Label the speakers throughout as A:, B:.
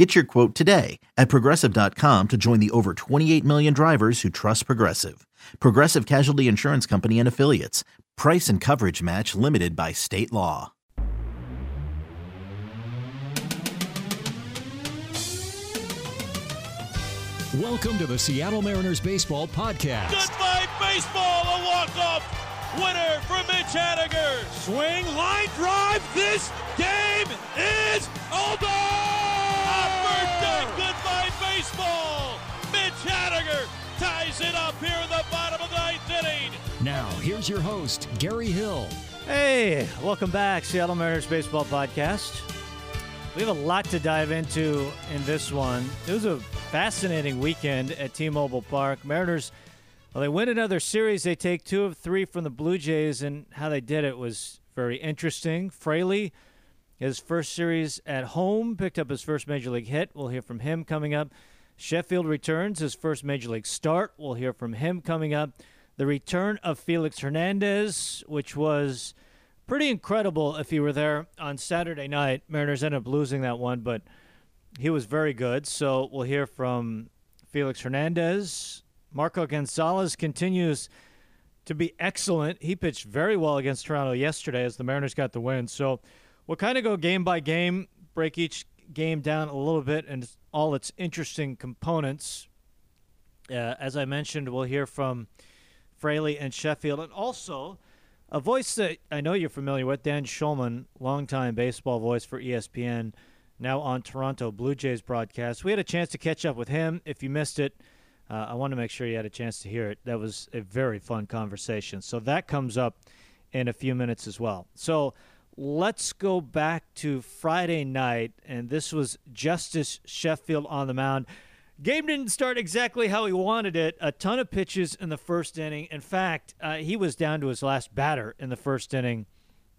A: Get your quote today at progressive.com to join the over 28 million drivers who trust Progressive. Progressive Casualty Insurance Company and Affiliates. Price and coverage match limited by state law.
B: Welcome to the Seattle Mariners Baseball Podcast.
C: Goodbye, baseball. A walk-off winner for Mitch Haniger. Swing, line drive. This game is over. Ties it up here in the bottom of the ninth inning.
B: Now, here's your host, Gary Hill.
D: Hey, welcome back, Seattle Mariners Baseball Podcast. We have a lot to dive into in this one. It was a fascinating weekend at T-Mobile Park. Mariners, well, they win another series. They take two of three from the Blue Jays, and how they did it was very interesting. Fraley, his first series at home, picked up his first major league hit. We'll hear from him coming up. Sheffield returns his first major league start. We'll hear from him coming up. The return of Felix Hernandez, which was pretty incredible if he were there on Saturday night. Mariners ended up losing that one, but he was very good. So we'll hear from Felix Hernandez. Marco Gonzalez continues to be excellent. He pitched very well against Toronto yesterday as the Mariners got the win. So we'll kind of go game by game, break each game down a little bit and all its interesting components. Uh, as I mentioned, we'll hear from Fraley and Sheffield, and also a voice that I know you're familiar with, Dan Shulman, longtime baseball voice for ESPN, now on Toronto Blue Jays broadcast. We had a chance to catch up with him. If you missed it, uh, I want to make sure you had a chance to hear it. That was a very fun conversation. So that comes up in a few minutes as well. So let's go back to Friday night, and this was Justus Sheffield on the mound. Game didn't start exactly how he wanted it. A ton of pitches in the first inning. In fact, uh, he was down to his last batter in the first inning,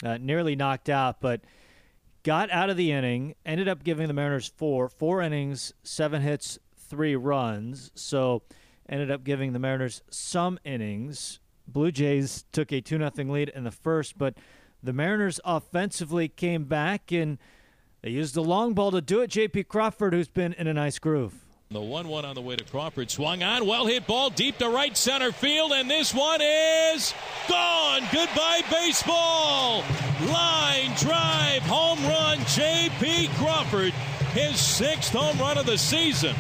D: uh, nearly knocked out, but got out of the inning. Ended up giving the Mariners four, four innings, seven hits, three runs. So ended up giving the Mariners some innings. Blue Jays took a two nothing lead in the first, but the Mariners offensively came back and they used the long ball to do it. J.P. Crawford, who's been in a nice groove.
C: The 1 1 on the way to Crawford. Swung on. Well hit ball deep to right center field. And this one is gone. Goodbye, baseball. Line drive. Home run. J.P. Crawford. His sixth home run of the season.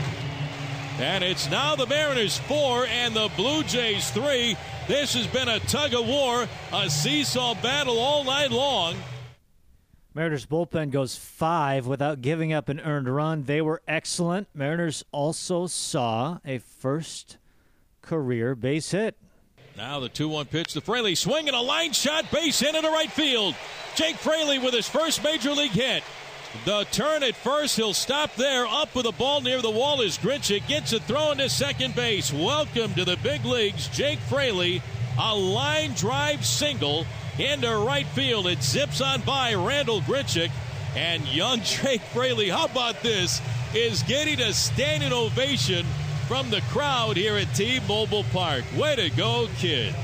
C: And it's now the Mariners four and the Blue Jays three. This has been a tug of war, a seesaw battle all night long.
D: Mariners bullpen goes five without giving up an earned run. They were excellent. Mariners also saw a first career base hit.
C: Now the 2 1 pitch to Fraley. Swinging a line shot, base hit into right field. Jake Fraley with his first major league hit. The turn at first, he'll stop there. Up with the ball near the wall is Grichuk. Gets it thrown to second base. Welcome to the big leagues, Jake Fraley. A line drive single into right field. It zips on by Randall Grichuk. And young Jake Fraley, how about this, is getting a standing ovation from the crowd here at T-Mobile Park. Way to go, kid.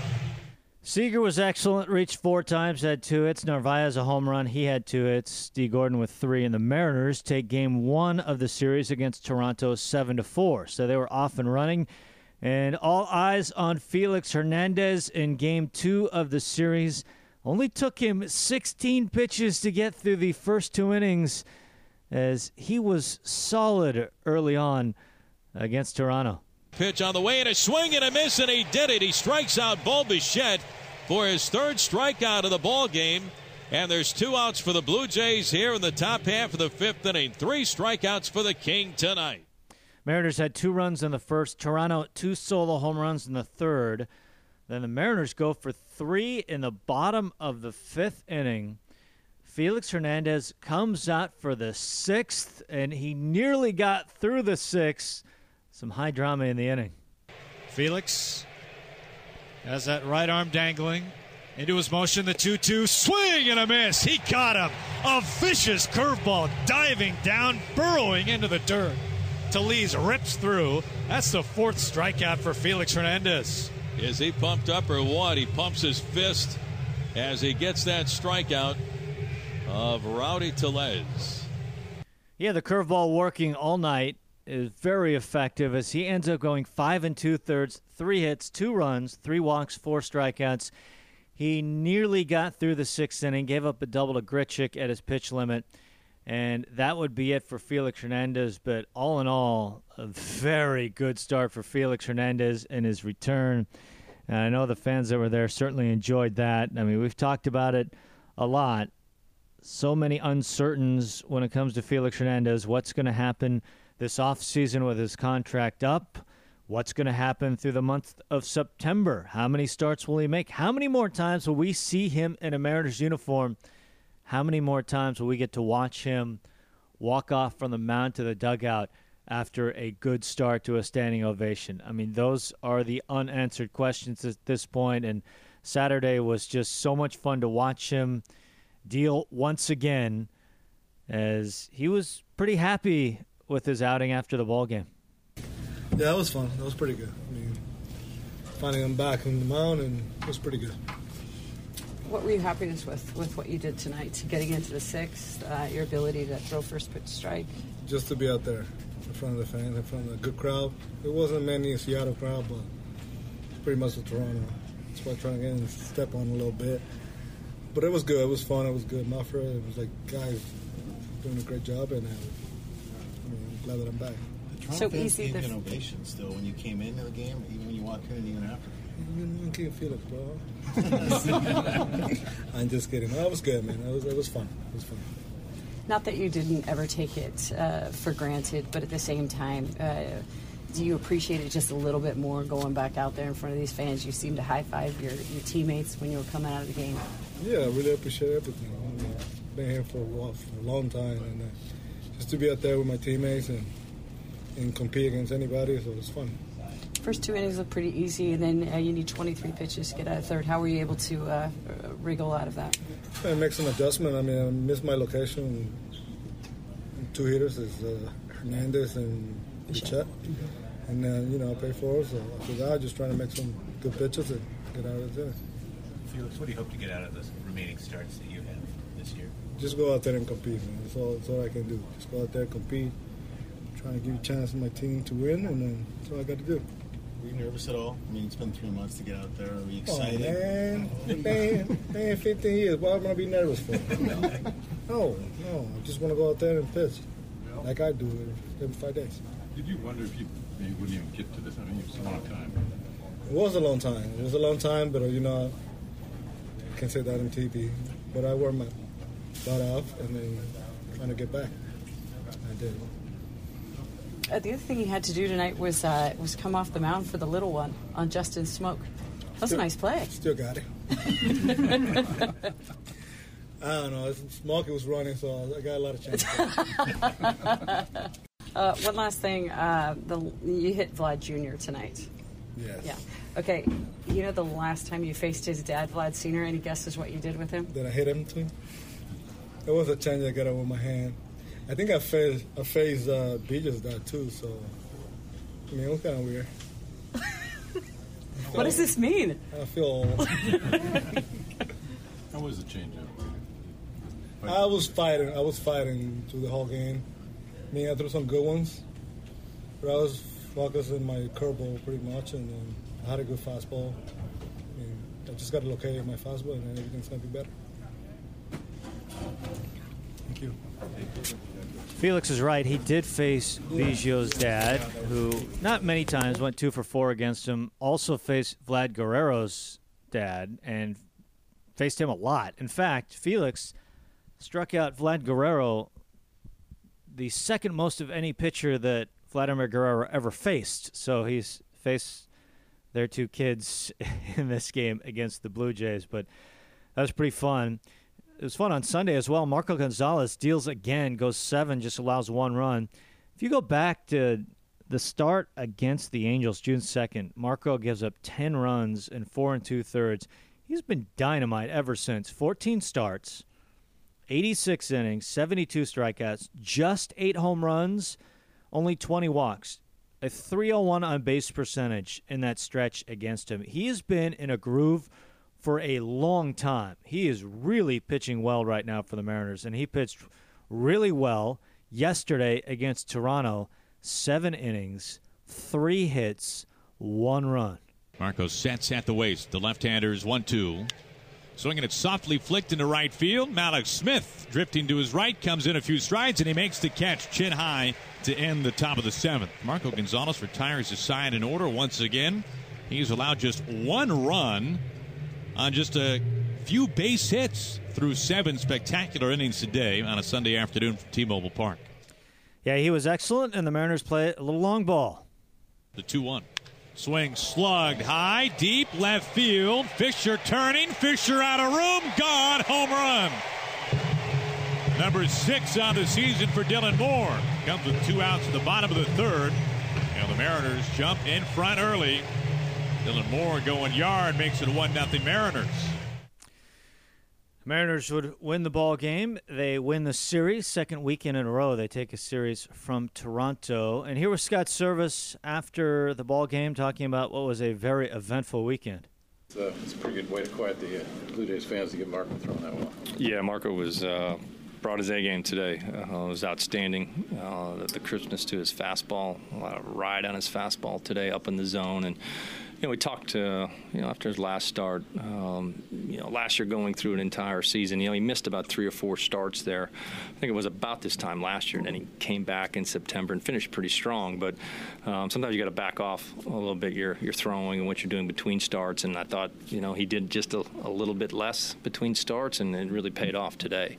D: Seager was excellent, reached four times, had two hits. Narvaez a home run, he had two hits. Steve Gordon with three, and the Mariners take game one of the series against Toronto seven to four. So they were off and running, and all eyes on Felix Hernandez in game two of the series. Only took him 16 pitches to get through the first two innings, as he was solid early on against Toronto.
C: Pitch on the way and a swing and a miss, and he did it. He strikes out Bo Bichette for his third strikeout of the ball game. And there's two outs for the Blue Jays here in the top half of the fifth inning. Three strikeouts for the King tonight.
D: Mariners had two runs in the first. Toronto two solo home runs in the third. Then the Mariners go for three in the bottom of the fifth inning. Felix Hernandez comes out for the sixth, and he nearly got through the sixth. Some high drama in the inning.
E: Felix has that right arm dangling. Into his motion, the 2 2 swing and a miss. He caught him. A vicious curveball diving down, burrowing into the dirt. Tellez rips through. That's the fourth strikeout for Felix Hernandez.
C: Is he pumped up or what? He pumps his fist as he gets that strikeout of Rowdy Tellez.
D: Yeah, the curveball working all night is very effective as he ends up going five and two thirds, three hits, two runs, three walks, four strikeouts. He nearly got through the sixth inning, gave up a double to Grichuk at his pitch limit, and that would be it for Felix Hernandez. But all in all, a very good start for Felix Hernandez in his return. And I know the fans that were there certainly enjoyed that. I mean, we've talked about it a lot. So many uncertains when it comes to Felix Hernandez. What's going to happen this offseason with his contract up? What's going to happen through the month of September? How many starts will he make? How many more times will we see him in a Mariners uniform? How many more times will we get to watch him walk off from the mound to the dugout after a good start to a standing ovation? I mean, those are the unanswered questions at this point, and Saturday was just so much fun to watch him deal once again as he was pretty happy with his outing after the ball game.
F: Yeah, that was fun. That was pretty good. I mean, finding him back in the mound, and it was pretty good.
G: What were you happiness with with what you did tonight? Getting into the sixth, uh, your ability to throw first pitch strike.
F: Just to be out there in front of the fans, in front of a good crowd. It wasn't many in Seattle crowd, but pretty much the Toronto. That's why I'm trying to get in step on a little bit. But it was good. It was fun. It was good. Mafra, it was like guys doing a great job, and I mean, I'm glad that I'm back.
H: Toronto
G: So
H: fans
G: easy
H: gave
G: to-
H: you an ovation still when you came into the game, even when you walked in and even after.
F: You, you can't feel it, bro. I'm just kidding. That was good, man. It was, it was fun. It was fun.
G: Not that you didn't ever take it uh, for granted, but at the same time, uh, do you appreciate it just a little bit more going back out there in front of these fans? You seem to high five your, your teammates when you were coming out of the game.
F: Yeah, I really appreciate everything. I mean, I've been here for a, while, for a long time, and uh, just to be out there with my teammates and and compete against anybody, so it's fun.
G: First two innings look pretty easy, and then uh, you need 23 pitches to get out of third. How were you able to uh, wriggle out of that?
F: I make some adjustment. I mean, I missed my location. Two hitters is uh, Hernandez and Bichette. And then, you know, I pay for it. So after that, I'm just trying to make some good pitches and get out of there.
I: Felix, what do you hope to get out of the remaining starts that you have this year?
F: Just go out there and compete, man. That's all, that's all I can do. Just go out there, and compete, trying to give a chance to my team to win, and then that's all I got to do.
H: Were you nervous at all? I mean, it's been three months to get out there. Are you
F: Oh,
H: excited?
F: man. man, man, 15 years. What am I going to be nervous for? no, no. I just want to go out there and pitch like I do every five days.
J: Did you wonder if you maybe wouldn't even get to this? I mean, it's a long time.
F: It was a long time. It was a long time, but uh, you know, I can't say that on TV. But I wore my butt off and then trying to get back. I did.
G: Uh, the other thing he had to do tonight was uh, was come off the mound for the little one on Justin Smoak. That was a nice play.
F: Still got it. I don't know. Smokey was running, so I got a lot of chances.
G: Uh, one last thing, uh, the, you hit Vlad Jr. tonight.
F: yes.
G: Yeah. Okay. You know the last time you faced his dad, Vlad Senior. Any guesses what you did with him?
F: Did I hit him too? There was a change I got out with my hand. I think I faced I faced uh, Beaches that too. So I mean, it was kind of weird.
G: What does this mean?
F: I feel
J: How was the changeup?
F: I was fighting. I was fighting through the whole game. I mean, I threw some good ones, but I was focusing my curveball pretty much, and then I had a good fastball. I, mean, I just got to locate my fastball, and then everything's gonna be better. Thank you.
D: Felix is right. He did face Biggio's dad, who not many times went two for four against him. Also faced Vlad Guerrero's dad and faced him a lot. In fact, Felix struck out Vlad Guerrero the second most of any pitcher that Vladimir Guerrero ever faced. So he's faced their two kids in this game against the Blue Jays. But that was pretty fun. It was fun on Sunday as well. Marco Gonzalez deals again, goes seven, just allows one run. If you go back to the start against the Angels, June 2nd, Marco gives up 10 runs in four and two thirds. He's been dynamite ever since. 14 starts, 86 innings, 72 strikeouts, just eight home runs, only 20 walks. A 301 on base percentage in that stretch against him. He has been in a groove for a long time. He is really pitching well right now for the Mariners, and he pitched really well yesterday against Toronto. Seven innings, three hits, one run.
K: Marco sets at the waist. The left-hander is one-two. Swinging it softly flicked into right field. Mallex Smith drifting to his right comes in a few strides and he makes the catch chin high to end the top of the seventh. Marco Gonzalez retires his side in order once again. He's allowed just one run on just a few base hits through seven spectacular innings today on a Sunday afternoon from T-Mobile Park.
D: Yeah, he was excellent, and the Mariners play a little long ball.
K: The 2 1. Swing slugged high, deep left field. Fisher turning. Fisher out of room. Gone. Home run. Number six on the season for Dylan Moore. Comes with two outs at the bottom of the third. And the Mariners jump in front early. Dylan Moore going yard makes it 1 0 Mariners.
D: Mariners would win the ball game. They win the series, second weekend in a row. They take a series from Toronto. And here was Scott Servais after the ball game, talking about what was a very eventful weekend.
L: It's a, it's a pretty good way to quiet the uh, Blue Jays fans to get Marco throwing that well.
M: Yeah, Marco was uh, brought his A game today. Uh, it was outstanding. Uh, the, the crispness to his fastball, a lot of ride on his fastball today, up in the zone, and you know, we talked, uh, you know, after his last start, um, you know, last year going through an entire season, you know, he missed about three or four starts there. I think it was about this time last year, and then he came back in September and finished pretty strong. But um, sometimes you got to back off a little bit your, your throwing and what you're doing between starts. And I thought, you know, he did just a, a little bit less between starts, and it really paid off today.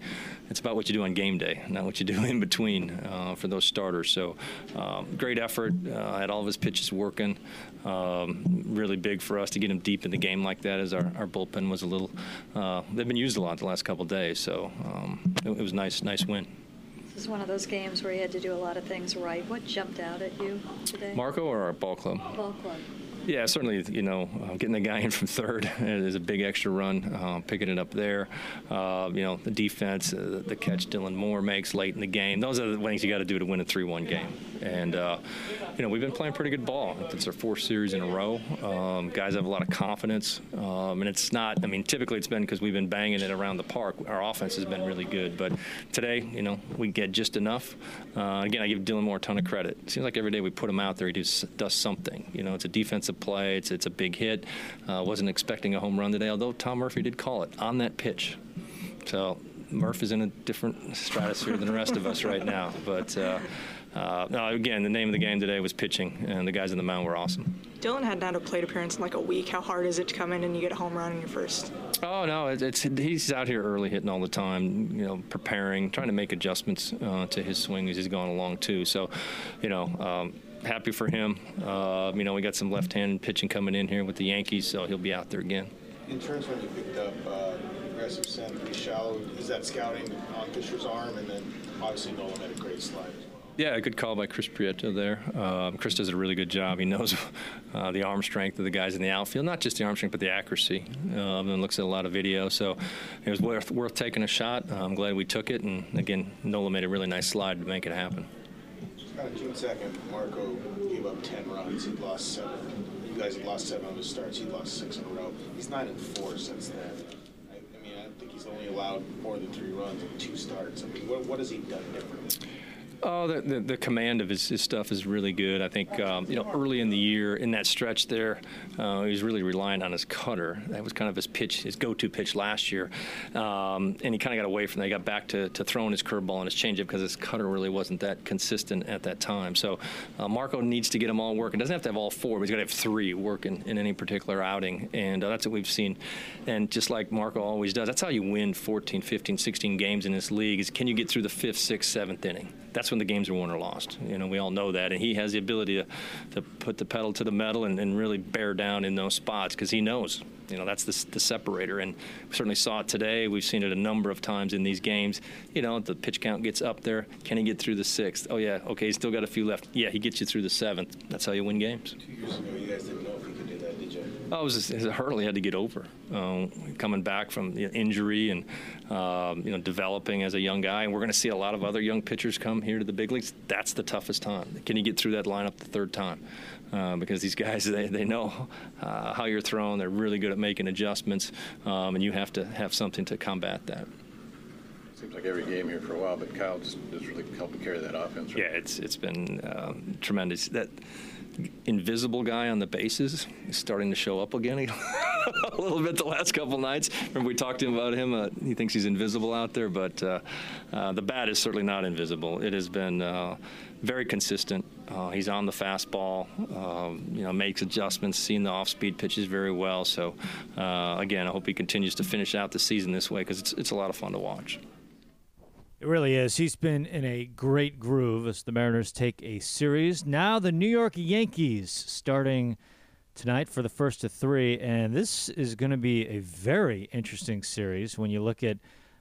M: It's about what you do on game day, not what you do in between uh, for those starters. So um, great effort. Uh, had all of his pitches working. Um, really big for us to get him deep in the game like that, as our, our bullpen was a little. Uh, they've been used a lot the last couple of days, so um, it, it was nice, nice win.
B: This is one of those games where you had to do a lot of things right. What jumped out at you today?
M: Marco or our ball club?
B: Ball club.
M: Yeah, certainly, you know, uh, getting the guy in from third is a big extra run, uh, picking it up there. Uh, you know, the defense, uh, the catch Dylan Moore makes late in the game. Those are the things you got to do to win a 3 1 game. And, uh, you know, we've been playing pretty good ball. It's our fourth series in a row. Um, guys have a lot of confidence. Um, and it's not, I mean, typically it's been because we've been banging it around the park. Our offense has been really good. But today, you know, we get just enough. Uh, again, I give Dylan Moore a ton of credit. It seems like every day we put him out there, he does, does something. You know, it's a defensive play. It's it's a big hit. Uh, wasn't expecting a home run today, although Tom Murphy did call it on that pitch. So Murph is in a different stratosphere than the rest of us right now. But uh, uh, no, again, the name of the game today was pitching, and the guys on the mound were awesome.
N: Dylan hadn't had a plate appearance in like a week. How hard is it to come in and you get a home run in your first?
M: Oh no, it's, it's he's out here early hitting all the time. You know, preparing, trying to make adjustments uh, to his swing as he's going along too. So, you know. Um, happy for him. Uh, you know, we got some left-handed pitching coming in here with the Yankees, so he'll be out there again.
H: In terms when you picked up uh, aggressive send pretty shallow, is that scouting on Fisher's arm, and then obviously Nola had a great slide as well.
M: Yeah, a good call by Chris Prieto there. Um, Chris does a really good job. He knows uh, the arm strength of the guys in the outfield, not just the arm strength, but the accuracy. Um, and looks at a lot of video, so it was worth, worth taking a shot. I'm glad we took it, and again, Nola made a really nice slide to make it happen.
H: On June 2nd, Marco gave up 10 runs. He'd lost seven. You guys had lost seven of his starts. He lost six in a row. He's 9 and 4 since then. I, I mean, I think he's only allowed more than three runs in two starts. I mean, what, what has he done differently?
M: Oh, the, the, the, command of his, his, stuff is really good. I think um, you know early in the year, in that stretch there, uh, he was really relying on his cutter. That was kind of his pitch, his go-to pitch last year, um, and he kind of got away from that. He got back to, to throwing his curveball and his changeup because his cutter really wasn't that consistent at that time. So uh, Marco needs to get them all working. Doesn't have to have all four, but he's got to have three working in any particular outing, and uh, that's what we've seen. And just like Marco always does, that's how you win 14, 15, 16 games in this league. Is can you get through the fifth, sixth, seventh inning? That's when the games are won or lost. You know, we all know that, and he has the ability to, to put the pedal to the metal and, and really bear down in those spots because he knows. You know, that's the, the separator, and we certainly saw it today. We've seen it a number of times in these games. You know, the pitch count gets up there. Can he get through the sixth? Oh yeah, okay, he's still got a few left. Yeah, he gets you through the seventh. That's how you win games.
H: Two years ago, you guys didn't know if he could do that, did you?
M: Oh, it was a hurdle he had to get over. Uh, coming back from the injury and um, you know developing as a young guy, and we're going to see a lot of other young pitchers come here to the big leagues. That's the toughest time. Can you get through that lineup the third time? Uh, because these guys they, they know uh, how you're thrown. They're really good at making adjustments, um, and you have to have something to combat that.
J: Seems like every game here for a while, but Kyle just, just really helped carry that offense.
M: Right? Yeah, it's it's been um, tremendous. That invisible guy on the bases is starting to show up again a little bit the last couple nights. Remember we talked to him about him. Uh, he thinks he's invisible out there, but uh, uh, the bat is certainly not invisible. It has been uh, very consistent. Uh, he's on the fastball, um, you know, makes adjustments, seeing the off-speed pitches very well. So uh, again, I hope he continues to finish out the season this way because it's it's a lot of fun to watch.
D: It really is. He's been in a great groove as the Mariners take a series. Now the New York Yankees starting tonight for the first of three, and this is going to be a very interesting series when you look at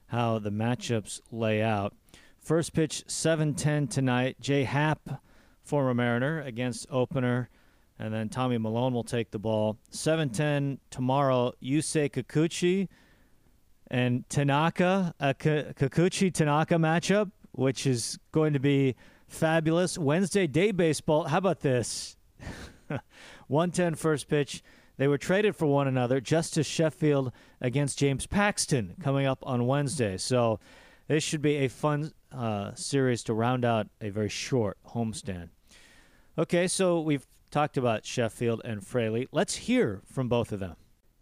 D: how the matchups lay out. First pitch 7-10 tonight. J.A. Happ, former Mariner, against opener, and then Tommy Milone will take the ball. 7-10 tomorrow. Yusei Kikuchi and Tanaka, a Kikuchi Tanaka matchup, which is going to be fabulous. Wednesday day baseball. How about this? 110 first pitch. They were traded for one another. Justus Sheffield against James Paxton coming up on Wednesday. So this should be a fun uh, series to round out a very short homestand. Okay, so we've talked about Sheffield and Fraley. Let's hear from both of them.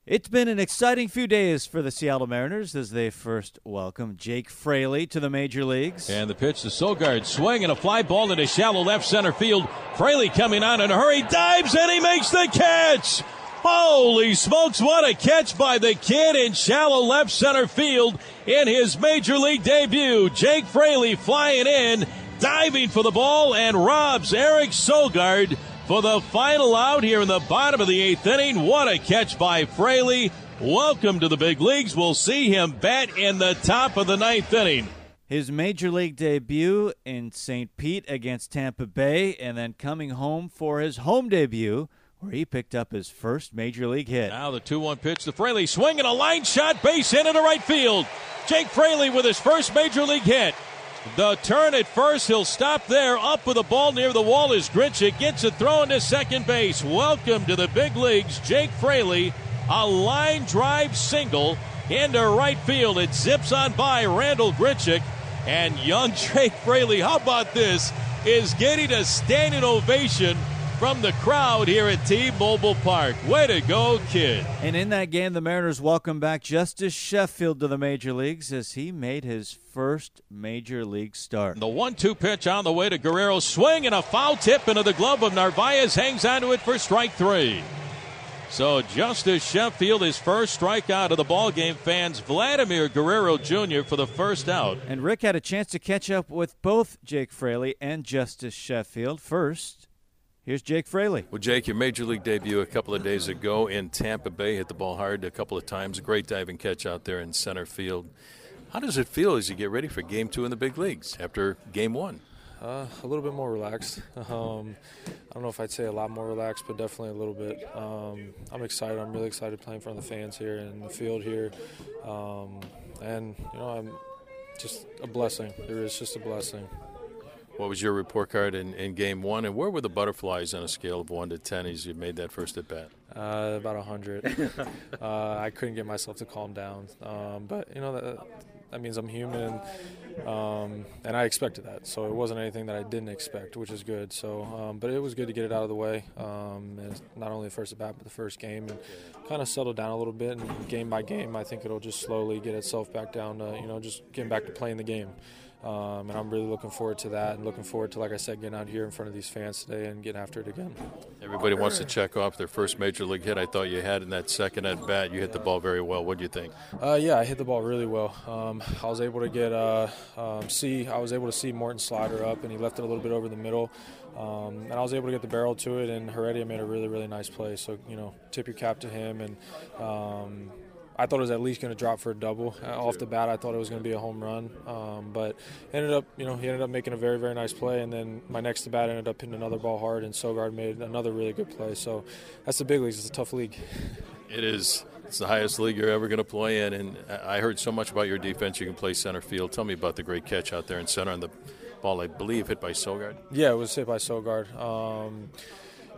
D: It's been an exciting few days for the Seattle Mariners as they first welcome Jake Fraley to the major leagues.
C: And the pitch to Sogard, swing and a fly ball into shallow left center field. Fraley coming on in a hurry, dives and he makes the catch. Holy smokes, what a catch by the kid in shallow left center field in his major league debut. Jake Fraley flying in, diving for the ball, and robs Eric Sogard for the final out here in the bottom of the eighth inning. What a catch by Fraley. Welcome to the big leagues. We'll see him bat in the top of the ninth inning.
D: His major league debut in St. Pete against Tampa Bay, and then coming home for his home debut where he picked up his first major league hit.
C: Now the 2 1 pitch to Fraley, swinging a line shot, base hit into right field. Jake Fraley with his first major league hit. The turn at first, he'll stop there. Up with the ball near the wall is Grichuk. Gets it thrown to second base. Welcome to the big leagues, Jake Fraley. A line drive single into right field. It zips on by Randall Grichuk. And young Jake Fraley, how about this, is getting a standing ovation from the crowd here at T-Mobile Park. Way to go, kid.
D: And in that game, the Mariners welcome back Justus Sheffield to the major leagues as he made his first major league start.
C: The one-two pitch on the way to Guerrero. Swing and a foul tip into the glove of Narvaez. Hangs onto it for strike three. So Justus Sheffield, his first strikeout of the ball game, fans Vladimir Guerrero Jr. for the first out.
D: And Rick had a chance to catch up with both Jake Fraley and Justus Sheffield. First, Here's Jake Fraley.
J: Well, Jake, your major league debut a couple of days ago in Tampa Bay hit the ball hard a couple of times. Great diving catch out there in center field. How does it feel as you get ready for game two in the big leagues after game one?
O: Uh, a little bit more relaxed. Um, I don't know if I'd say a lot more relaxed, but definitely a little bit. Um, I'm excited. I'm really excited playing in front of the fans here in the field here, um, and you know, I'm just a blessing. It is just a blessing.
J: What was your report card in, in game one, and where were the butterflies on a scale of one to ten as you made that first at bat?
O: Uh, about hundred. uh, I couldn't get myself to calm down, um, but you know that that means I'm human, um, and I expected that. So it wasn't anything that I didn't expect, which is good. So, um, but it was good to get it out of the way. Um, and not only the first at bat, but the first game, and kind of settle down a little bit. And game by game, I think it'll just slowly get itself back down to you know just getting back to playing the game. Um, and I'm really looking forward to that and looking forward to, like I said, getting out here in front of these fans today and getting after it again.
J: Everybody wants to check off their first major league hit. I thought you had in that second at bat. You hit the ball very well. What do you think?
O: Uh, yeah, I hit the ball really well. Um, I was able to get uh, um, see. I was able to see Morton slider up, and he left it a little bit over the middle. Um, and I was able to get the barrel to it, and Heredia made a really, really nice play. So, you know, tip your cap to him. And, um, I thought it was at least going to drop for a double uh, off the bat. I thought it was going to be a home run, um, but ended up, you know, he ended up making a very, very nice play. And then my next at bat ended up hitting another ball hard, and Sogard made another really good play. So that's the big leagues. It's a tough league.
J: It is. It's the highest league you're ever going to play in, and I heard so much about your defense. You can play center field. Tell me about the great catch out there in center on the ball, I believe, hit by Sogard.
O: Yeah, it was hit by Sogard. Um,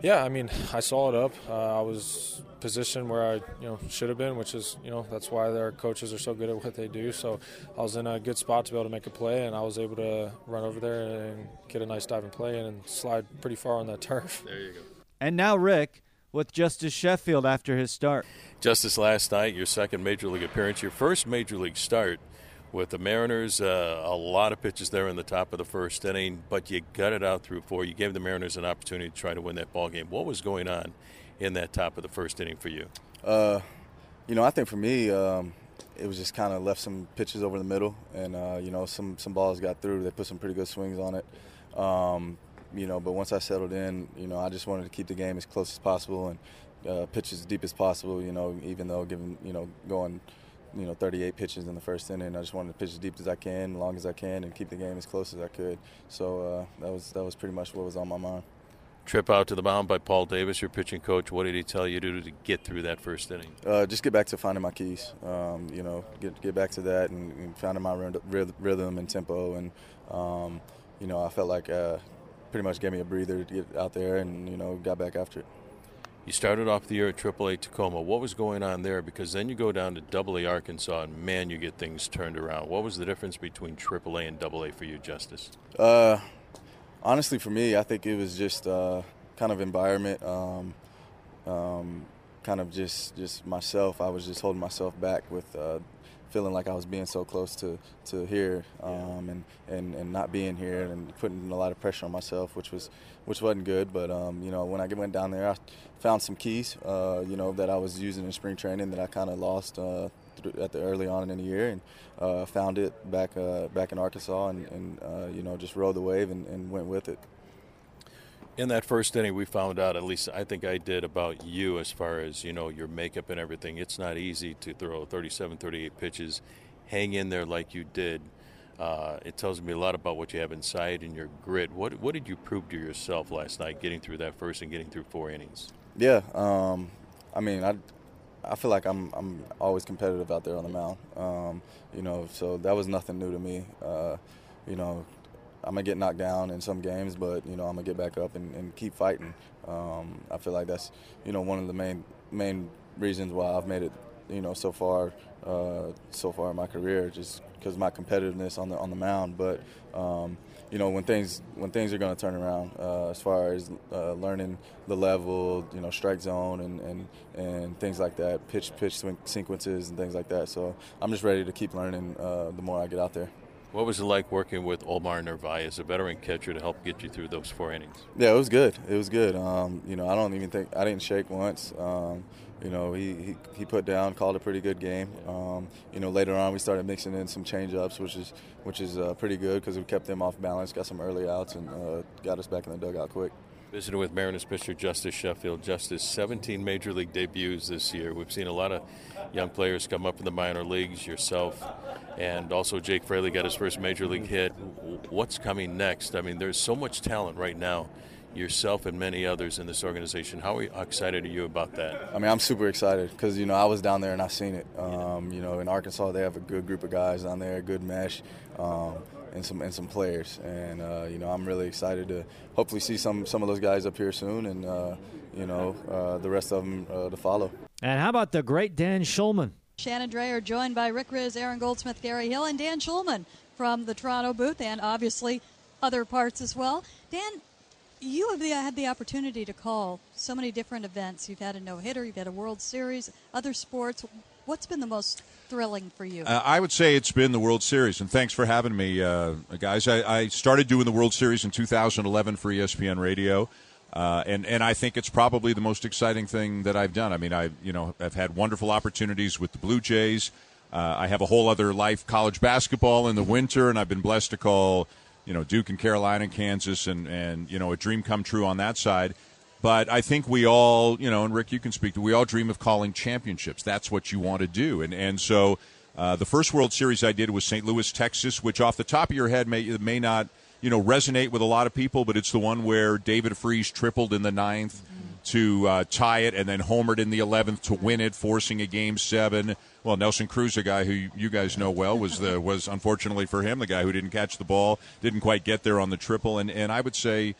O: yeah, I mean, I saw it up. Uh, I was positioned where I, you know, should have been, which is, you know, that's why their coaches are so good at what they do. So I was in a good spot to be able to make a play, and I was able to run over there and get a nice diving play and slide pretty far on that turf.
J: There you go.
D: And now Rick with Justus Sheffield after his start.
J: Justus, last night, your second major league appearance, your first major league start with the Mariners. Uh, a lot of pitches there in the top of the first inning, but you got it out through four. You gave the Mariners an opportunity to try to win that ball game. What was going on in that top of the first inning for you?
P: Uh, you know, I think for me, um, it was just kind of left some pitches over the middle, and uh, you know, some some balls got through. They put some pretty good swings on it. Um, you know, but once I settled in, you know, I just wanted to keep the game as close as possible and uh, pitch as deep as possible. You know, even though given you know going you know 38 pitches in the first inning. I just wanted to pitch as deep as I can, long as I can, and keep the game as close as I could. So uh, that was that was pretty much what was on my mind.
J: Trip out to the mound by Paul Davis, your pitching coach. What did he tell you to do to get through that first inning?
P: Uh, just get back to finding my keys. Um, you know, get get back to that and, and finding my rhythm and tempo. And um, you know, I felt like uh, pretty much gave me a breather to get out there and you know got back after it.
J: You started off the year at AAA Tacoma. What was going on there? Because then you go down to AA Arkansas, and man, you get things turned around. What was the difference between AAA and AA for you, Justus?
P: Uh, honestly, for me, I think it was just uh, kind of environment, um, um, kind of just just myself. I was just holding myself back with uh, feeling like I was being so close to to here um, and, and and not being here and putting a lot of pressure on myself, which was which wasn't good. But um, you know, when I went down there, I found some keys, uh, you know, that I was using in spring training that I kind of lost uh, at the early on in the year, and uh, found it back uh, back in Arkansas, and, and uh, you know, just rode the wave and, and went with it
J: in that first inning, we found out, at least I think I did, about you as far as, you know, your makeup and everything. It's not easy to throw 37, 38 pitches, hang in there like you did. Uh, it tells me a lot about what you have inside and your grit. What, what did you prove to yourself last night, getting through that first and getting through four innings?
P: Yeah, um, I mean, I, I feel like I'm, I'm always competitive out there on the mound. Um, you know, so that was nothing new to me. Uh, you know, I'm gonna get knocked down in some games, but you know I'm gonna get back up and, and keep fighting. Um, I feel like that's you know one of the main main reasons why I've made it you know so far uh, so far in my career, just because my competitiveness on the on the mound. But um, you know when things when things are going to turn around uh, as far as uh, learning the level, you know strike zone and, and and things like that, pitch pitch sequences and things like that. So I'm just ready to keep learning uh, the more I get out there.
J: What was it like working with Omar Narvaez, a veteran catcher, to help get you through those four innings?
P: Yeah, it was good. It was good. Um, you know, I don't even think I didn't shake once. Um, you know, he, he, he put down, called a pretty good game. Um, you know, later on we started mixing in some change ups, which is which is uh, pretty good because we kept them off balance, got some early outs, and uh, got us back in the dugout quick.
J: Visiting with Mariners pitcher Justus Sheffield. Justus, 17 major league debuts this year. We've seen a lot of young players come up in the minor leagues, yourself, and also Jake Fraley got his first major league hit. What's coming next? I mean, there's so much talent right now. Yourself and many others in this organization. How excited are you about that?
P: I mean, I'm super excited because you know I was down there and I seen it. Um, you know, in Arkansas they have a good group of guys down there, good mesh. Um, and some and some players. And uh, you know, I'm really excited to hopefully see some some of those guys up here soon, and uh, you know, uh, the rest of them uh, to follow.
D: And how about the great Dan Shulman?
Q: Shannon Drayer joined by Rick Rizzs, Aaron Goldsmith, Gary Hill, and Dan Shulman from the Toronto booth, and obviously other parts as well. Dan, you have the, had the opportunity to call so many different events. You've had a no hitter, you've had a World Series, other sports. What's been the most thrilling for you?
R: Uh, I would say it's been the World Series, and thanks for having me, uh, guys. I, I, started doing the World Series in 2011 for ESPN Radio. Uh, and and I think it's probably the most exciting thing that I've done. I mean, I you know I've had wonderful opportunities with the Blue Jays. Uh, I have a whole other life, college basketball in the winter, and I've been blessed to call you know Duke and Carolina, and Kansas, and and you know a dream come true on that side But I think we all, you know, and Rick, you can speak to. We all dream of calling championships. That's what you want to do, and and so uh, the first World Series I did was St. Louis, Texas, which off the top of your head may may not you know resonate with a lot of people, but it's the one where David Freese tripled in the ninth to uh, tie it and then homered in the 11th to win it, forcing a game seven. Well, Nelson Cruz, a guy who you guys know well, was the was unfortunately for him the guy who didn't catch the ball, didn't quite get there on the triple, and and I would say.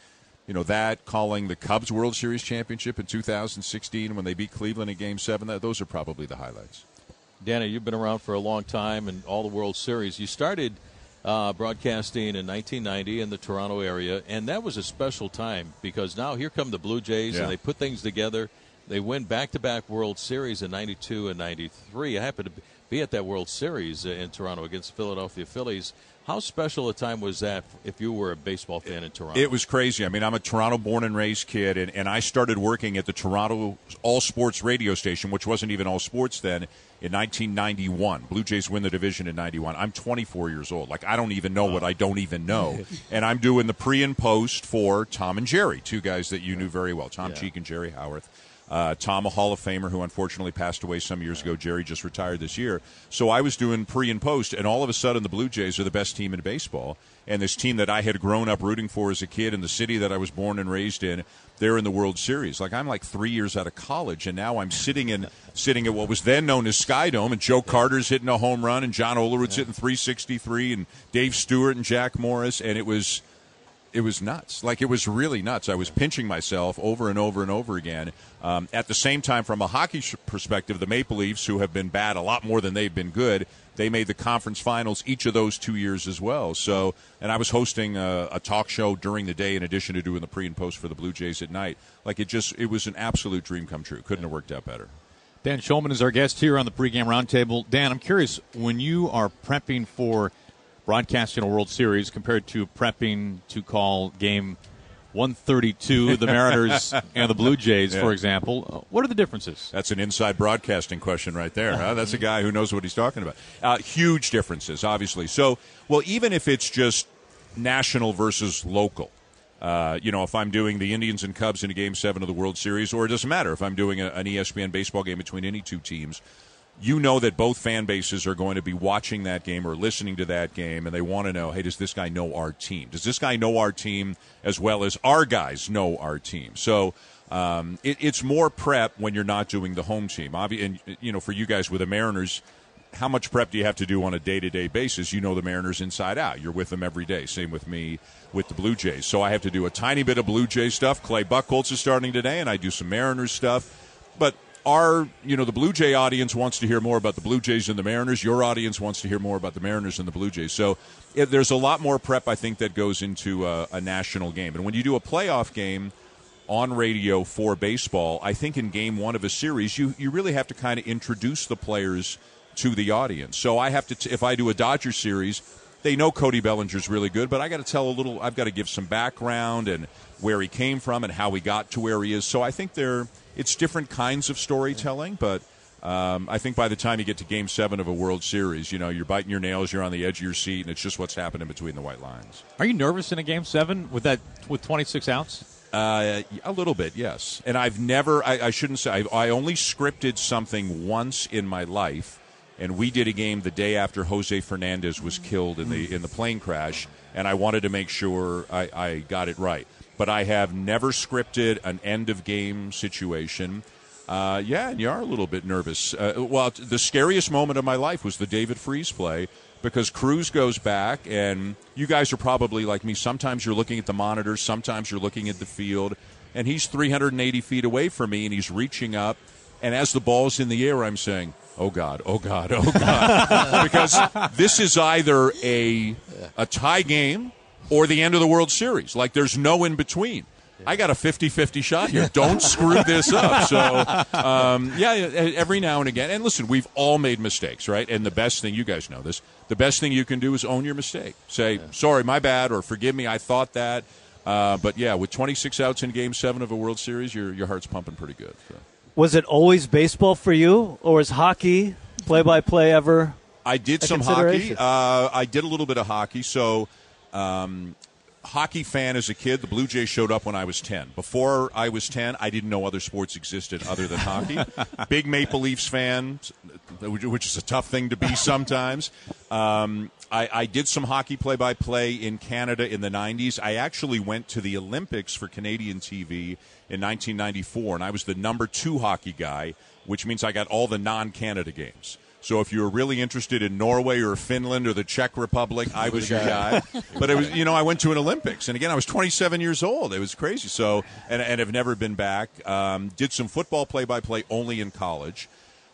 R: You know that calling the Cubs World Series championship in 2016 when they beat Cleveland in Game Seven. That, those are probably the highlights.
C: Danny, you've been around for a long time and all the World Series. You started uh, broadcasting in 1990 in the Toronto area, and that was a special time because now here come the Blue Jays
R: Yeah.
C: and they put things together. They win back-to-back World Series in '92 and '93. I happened to be at that World Series in Toronto against the Philadelphia Phillies. How special a time was that if you were a baseball fan in Toronto?
R: It was crazy. I mean, I'm a Toronto born and raised kid, and, and I started working at the Toronto All Sports radio station, which wasn't even all sports then, in 1991. Blue Jays win the division in 91. I'm 24 years old. Like, I don't even know what I don't even know. and I'm doing the pre and post for Tom and Jerry, two guys that you knew very well Tom Cheek and Jerry Howarth. Uh, Tom, a Hall of Famer who unfortunately passed away some years ago. Jerry just retired this year. So I was doing pre and post, and all of a sudden the Blue Jays are the best team in baseball. And this team that I had grown up rooting for as a kid in the city that I was born and raised in, they're in the World Series. Like I'm like three years out of college, and now I'm sitting in sitting at what was then known as Sky Dome, and Joe Carter's hitting a home run, and John Olerud's hitting 363, and Dave Stewart and Jack Morris, and it was it was nuts. Like it was really nuts. I was pinching myself over and over and over again. Um, at the same time, from a hockey sh- perspective, the Maple Leafs, who have been bad a lot more than they've been good, they made the conference finals each of those two years as well. So, and I was hosting a, a talk show during the day in addition to doing the pre and post for the Blue Jays at night. Like it just, it was an absolute dream come true. Couldn't have worked out better.
K: Dan Shulman is our guest here on the pregame roundtable. Dan, I'm curious when you are prepping for broadcasting a World Series compared to prepping to call game 132, the Mariners and the Blue Jays,
R: Yeah.
K: for example. uh, What are the differences?
R: That's an inside broadcasting question right there. Huh? That's a guy who knows what he's talking about. Uh, huge differences, obviously. So, well, even if it's just national versus local, uh, you know, if I'm doing the Indians and Cubs in a Game Seven of the World Series, or it doesn't matter if I'm doing a, an ESPN baseball game between any two teams, you know that both fan bases are going to be watching that game or listening to that game, and they want to know, hey, does this guy know our team? Does this guy know our team as well as our guys know our team? So. Um, it, it's more prep when you're not doing the home team. Obvi- and you know, for you guys with the Mariners, how much prep do you have to do on a day-to-day basis? You know the Mariners inside out. You're with them every day. Same with me with the Blue Jays. So I have to do a tiny bit of Blue Jay stuff. Clay Buchholz is starting today, and I do some Mariners stuff. But our, you know, the Blue Jay audience wants to hear more about the Blue Jays and the Mariners. Your audience wants to hear more about the Mariners and the Blue Jays. So it, there's a lot more prep, I think, that goes into a, a national game. And when you do a playoff game on radio for baseball, I think in game one of a series, you, you really have to kind of introduce the players to the audience. So I have to, t- if I do a Dodger series, they know Cody Bellinger's really good, but I got to tell a little, I've got to give some background and where he came from and how he got to where he is. So I think they're, it's different kinds of storytelling, but um, I think by the time you get to Game Seven of a World Series, you know you're biting your nails, you're on the edge of your seat, and it's just what's happening between the white lines.
K: Are you nervous in a game seven with that with 26 outs?
R: Uh, a little bit, yes. And I've never, I, I shouldn't say, I've, I only scripted something once in my life, and we did a game the day after Jose Fernandez was killed in the in the plane crash, and I wanted to make sure I, I got it right. But I have never scripted an end of game situation. Uh, yeah, and you are a little bit nervous. Uh, well, the scariest moment of my life was the David Freese play because Cruz goes back, and you guys are probably like me. Sometimes you're looking at the monitors, sometimes you're looking at the field, and he's 380 feet away from me, and he's reaching up. And as the ball's in the air, I'm saying, "Oh God, oh God, oh God," because this is either a a tie game or the end of the World Series. Like there's no in between. I got a 50-50 shot here. Don't screw this up. So, um, yeah, every now and again. And listen, we've all made mistakes, right? And the best thing, you guys know this, the best thing you can do is own your mistake. Say, sorry, my bad, or forgive me, I thought that. Uh, but yeah, with 26 outs in Game 7 of a World Series, your, your heart's pumping pretty good. So.
D: Was it always baseball for you, or was hockey, play-by-play ever?
R: I did
D: a
R: some hockey. Uh, I did a little bit of hockey. So, um, hockey fan as a kid. The Blue Jays showed up when I was 10. Before I was 10, I didn't know other sports existed other than hockey. Big Maple Leafs fan, which is a tough thing to be sometimes. Um, I, I did some hockey play by play in Canada in the 90s. I actually went to the Olympics for Canadian TV in 1994, and I was the number two hockey guy, which means I got all the non Canada games. So if you were really interested in Norway or Finland or the Czech Republic, I was your guy. But it was, you know, I went to an Olympics, and again, I was 27 years old. It was crazy. So, and and have never been back. Um, did some football play-by-play only in college,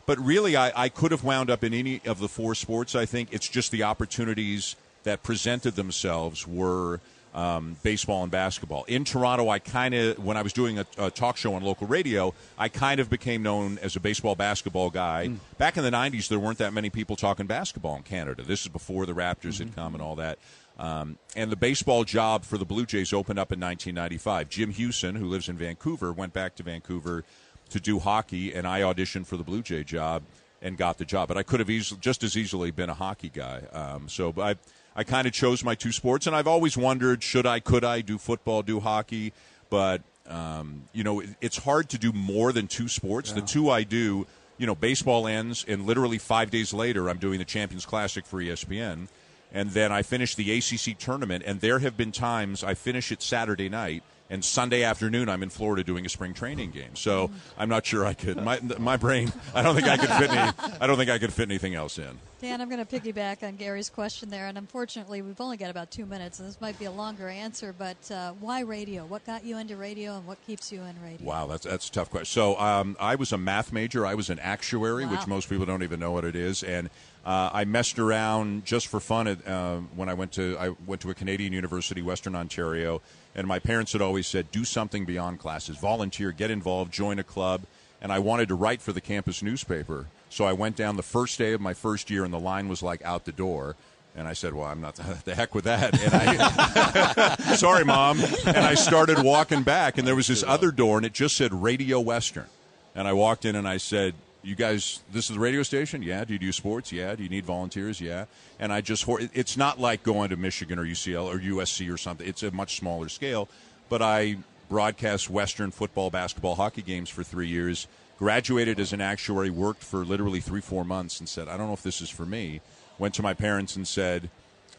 R: but really, I, I could have wound up in any of the four sports. I think it's just the opportunities that presented themselves were um, baseball and basketball. In Toronto, I kind of, when I was doing a, a, talk show on local radio, I kind of became known as a baseball basketball guy. Mm. Back in the 90s, there weren't that many people talking basketball in Canada. This is before the Raptors mm-hmm. had come and all that. Um, and the baseball job for the Blue Jays opened up in 1995. Jim Hughson, who lives in Vancouver, went back to Vancouver to do hockey, and I auditioned for the Blue Jay job and got the job. But I could have easily, just as easily been a hockey guy. Um, so but I I kind of chose my two sports, and I've always wondered should I, could I do football, do hockey, but um, you know it, it's hard to do more than two sports. Yeah. The two I do, you know, baseball ends, and literally five days later, I'm doing the Champions Classic for ESPN, and then I finish the ACC tournament, and there have been times I finish it Saturday night and Sunday afternoon I'm in Florida doing a spring training game. So I'm not sure I could. My my brain. I don't think I could fit any. I don't think I could fit anything else in.
Q: Dan, I'm going to piggyback on Gary's question there, and unfortunately we've only got about two minutes, and this might be a longer answer. But uh, why radio? What got you into radio, and what keeps you in radio?
R: Wow, that's that's a tough question. So um, I was a math major. I was an actuary, wow. which most people don't even know what it is, and. Uh, I messed around just for fun at, uh, when I went to I went to a Canadian university, Western Ontario, and my parents had always said, do something beyond classes, volunteer, get involved, join a club. And I wanted to write for the campus newspaper. So I went down the first day of my first year, and the line was like out the door. And I said, "Well, I'm not the heck with that." And I, sorry, mom. And I started walking back, and there was this other door, and it just said Radio Western. And I walked in, and I said, you guys, this is the radio station? Yeah. Do you do sports? Yeah. Do you need volunteers? Yeah. And I just, it's not like going to Michigan or UCL or USC or something. It's a much smaller scale. But I broadcast Western football, basketball, hockey games for three years, graduated as an actuary, worked for literally three, four months, and said, I don't know if this is for me. Went to my parents and said,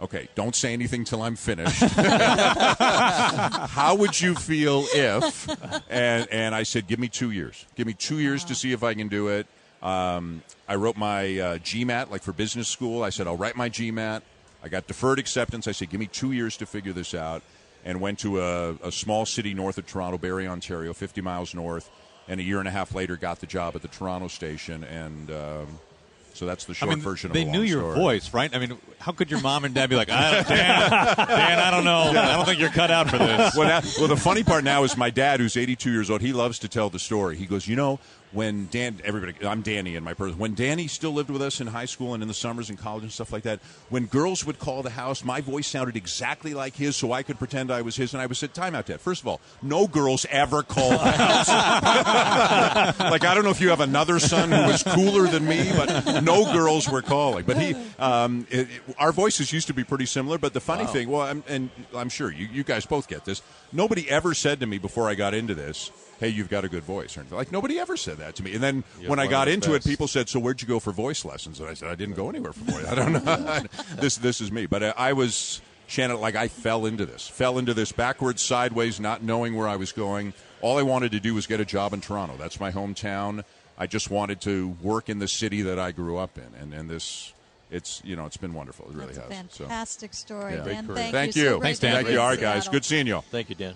R: Okay, don't say anything till I'm finished. How would you feel if? And and I said, give me two years. Give me two years to see if I can do it. Um, I wrote my uh, GMAT, like for business school. I said, I'll write my GMAT. I got deferred acceptance. I said, give me two years to figure this out. And went to a, a small city north of Toronto, Barrie, Ontario, 50 miles north. And a year and a half later, got the job at the Toronto station. And. Um, so that's the short
K: I mean,
R: version.
K: They
R: of
K: knew your
R: story.
K: voice, right? I mean, how could your mom and dad be like, I Dan, Dan, I don't know, I don't think you're cut out for this.
R: Well, now, well, the funny part now is my dad, who's 82 years old, he loves to tell the story. He goes, you know, when Dan, everybody, I'm Danny and my person. When Danny still lived with us in high school and in the summers in college and stuff like that, when girls would call the house, my voice sounded exactly like his, so I could pretend I was his, and I would say, "Time out, Dad." First of all, no girls ever call the house. like I don't know if you have another son who was cooler than me, but no girls were calling. But he, um, it, it, our voices used to be pretty similar. But the funny wow. thing, well, I'm, and I'm sure you, you guys both get this. Nobody ever said to me before I got into this hey, you've got a good voice. Or anything. Like nobody ever said that to me. And then when I got into best. it, people said, "So where'd you go for voice lessons?" And I said, "I didn't go anywhere for voice. I don't know. this this is me." But I, I was Shannon. Like I fell into this, fell into this backwards, sideways, not knowing where I was going. All I wanted to do was get a job in Toronto. That's my hometown. I just wanted to work in the city that I grew up in, and and this it's you know it's been wonderful. It really
Q: That's
R: has.
Q: fantastic
R: so.
Q: story,
R: yeah.
Q: Dan.
R: Thank,
Q: thank
R: you.
Q: you. So
R: Thanks, Dan. Thank you. All right, guys. Good seeing you.
K: Thank you, Dan.